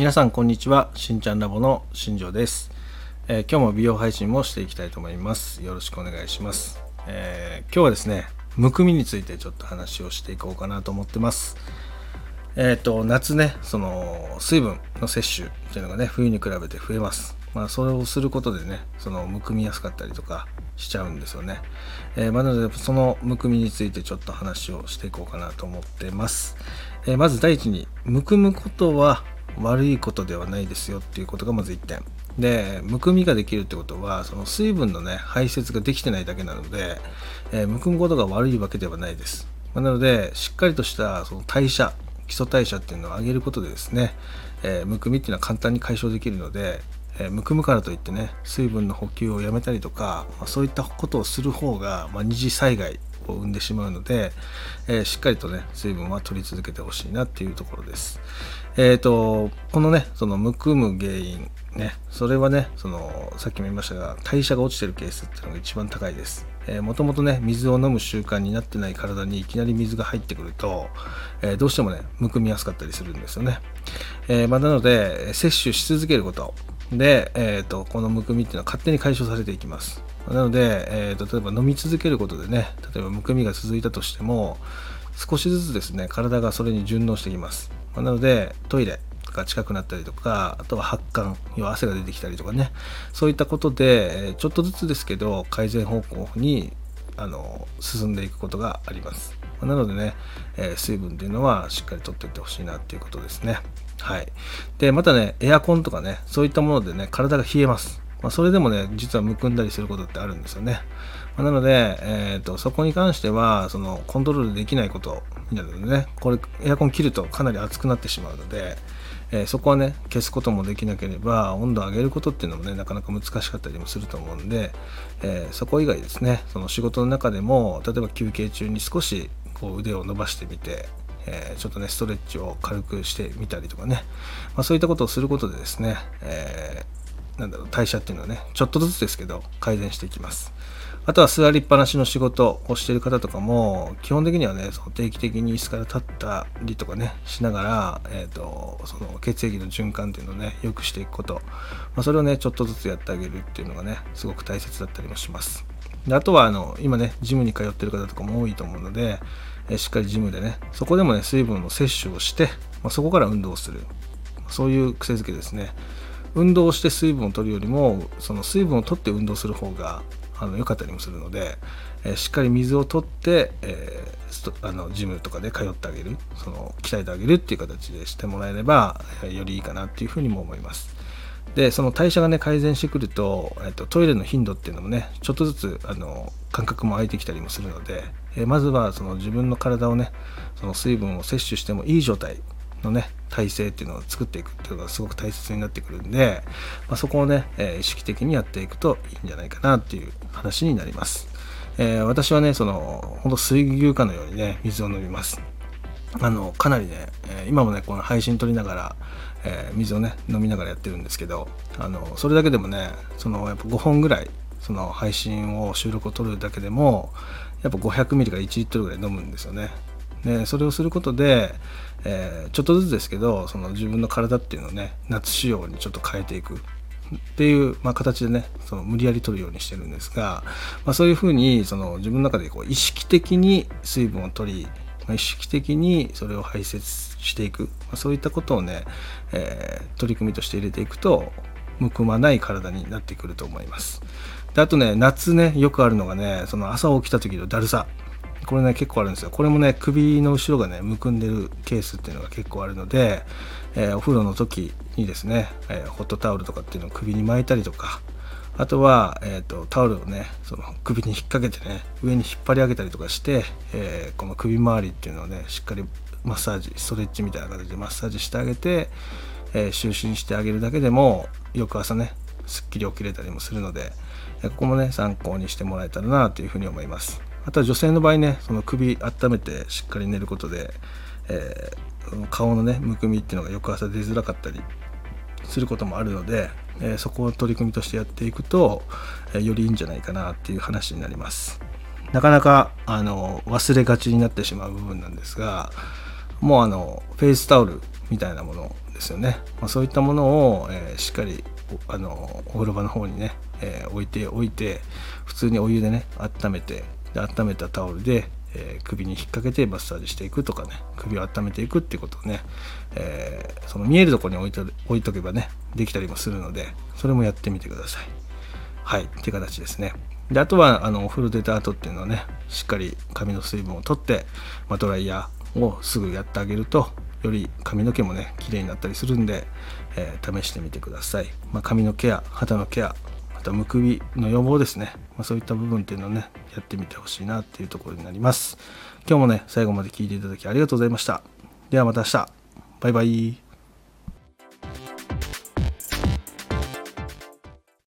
皆さんこんにちは。しんちゃんラボの新庄です、えー今日も美容配信もしていきたいと思います。よろしくお願いします、えー今日はですねむくみについてちょっと話をしていこうかなと思ってます。えっ、と夏ねその水分の摂取っていうのがね冬に比べて増えます。まあそれをすることでねそのむくみやすかったりとかしちゃうんですよね、えーまあなのでそのむくみについてちょっと話をしていこうかなと思ってます、えーまず第一にむくむことは悪いことではないですよっていうことがまず1点。でむくみができるってことはその水分のね排泄ができてないだけなので、えーむくむことが悪いわけではないです、まなのでしっかりとしたその代謝基礎代謝っていうのを上げることでですね、えーむくみっていうのは簡単に解消できるので、えむくむからといってね水分の補給をやめたりとか、まあそういったことをする方が、まあ二次災害を生んでしまうので、えーしっかりとね水分は取り続けてほしいなっていうところです。えー、とこのねそのむくむ原因ねそれはねそのさっきも言いましたが代謝が落ちてるケースっていうのが一番高いです。もともとね水を飲む習慣になってない体にいきなり水が入ってくると、えーどうしてもねむくみやすかったりするんですよね。えまあ、なので摂取し続けることで、えー、とこのむくみっていうのは勝手に解消されていきます。なので、えー、と例えば飲み続けることでね例えばむくみが続いたとしても少しずつですね体がそれに順応してきます。まなのでトイレが近くなったりとかあとは発汗要は汗が出てきたりとかねそういったことでちょっとずつですけど改善方向にあの進んでいくことがあります。なのでね、え水分っていうのはしっかりとっていってほしいなっていうことですね。はい。で、またね、エアコンとかね、そういったものでね、体が冷えます。まあ、それでもね、実はむくんだりすることってあるんですよね。まあなので、えーと、そこに関しては、その、コントロールできないことになるのでね、これ、エアコン切るとかなり熱くなってしまうので、えーそこはね、消すこともできなければ、温度を上げることっていうのもね、なかなか難しかったりもすると思うんで、えーそこ以外ですね、その仕事の中でも、例えば休憩中に少しこう腕を伸ばしてみて、えちょっとね、ストレッチを軽くしてみたりとかね、まあ、そういったことをすることでですね、えーなんだろう代謝っていうのはねちょっとずつですけど改善していきます。あとは座りっぱなしの仕事をしてる方とかも基本的にはねその定期的に椅子から立ったりとかねしながら、えー、とその血液の循環っていうのをね良くしていくこと、まあ、それをねちょっとずつやってあげるっていうのがねすごく大切だったりもします。であとはあの今ねジムに通ってる方とかも多いと思うので、えしっかりジムでねそこでもね水分の摂取をして、まあ、そこから運動する。そういう癖づけですね。運動をして水分を取るよりもその水分を取って運動する方があの良かったりもするので、えしっかり水を取って、えーあのジムとかで通ってあげる。その鍛えてあげるっていう形でしてもらえれば、えよりいいかなっていうふうにも思います。でその代謝がね改善してくると,、えっとトイレの頻度っていうのもねちょっとずつあの感覚も空いてきたりもするので、えーまずはその自分の体をねその水分を摂取してもいい状態のね体制っていうのを作っていくっていうのがすごく大切になってくるんで、まあ、そこをね、えー意識的にやっていくといいんじゃないかなっていう話になります。えー私はねその本当水牛かのようにね水を飲みます。あのかなりね、え今もねこの配信撮りながら、えー水をね飲みながらやってるんですけどあのそれだけでもねそのやっぱ5本ぐらいその配信を収録を撮るだけでもやっぱ500ミリから1リットルぐらい飲むんですよね。でそれをすることで、えーちょっとずつですけどその自分の体っていうのをね夏仕様にちょっと変えていくっていう、まあ、形でねその無理やり取るようにしてるんですが、まあ、そういうふうにその自分の中でこう意識的に水分を取り、意識的にそれを排泄していく、まあ、そういったことをね、えー取り組みとして入れていくとむくまない体になってくると思います。であとね夏ねよくあるのがねその朝起きた時のだるさ。これね結構あるんですよ。これもね首の後ろがねむくんでるケースっていうのが結構あるので、えーお風呂の時にですね、えーホットタオルとかっていうのを首に巻いたりとかあとは、えー、とタオルをねその首に引っ掛けてね上に引っ張り上げたりとかして、えーこの首周りっていうのをねしっかりマッサージストレッチみたいな形でマッサージしてあげて、えー就寝してあげるだけでも翌朝ねすっきり起きれたりもするので、えーここもね参考にしてもらえたらなというふうに思います。あとは女性の場合ねその首温めてしっかり寝ることで、えー顔のねむくみっていうのが翌朝出づらかったりすることもあるので、えーそこを取り組みとしてやっていくと、えーよりいいんじゃないかなっていう話になります。なかなかあの忘れがちになってしまう部分なんですがもうあのフェイスタオルみたいなものでですよね、まあ、そういったものを、えー、しっかりあのお風呂場の方にね、えー、置いておいて普通にお湯でね温めてで温めたタオルで、えー、首に引っ掛けてマッサージしていくとかね首を温めていくっていうことをね、えー、その見えるとこに置いと置いとけばねできたりもするのでそれもやってみてください。はいって形ですね。であとはあのお風呂出た後っていうのはねしっかり髪の水分を取って、まあ、ドライヤーをすぐやってあげるとより髪の毛もね綺麗になったりするんで、えー、試してみてください、まあ、髪のケア肌のケアまたむくみの予防ですね、まあ、そういった部分っていうのをねやってみてほしいなっていうところになります。今日もね最後まで聞いていただきありがとうございました。ではまた明日。バイバイ。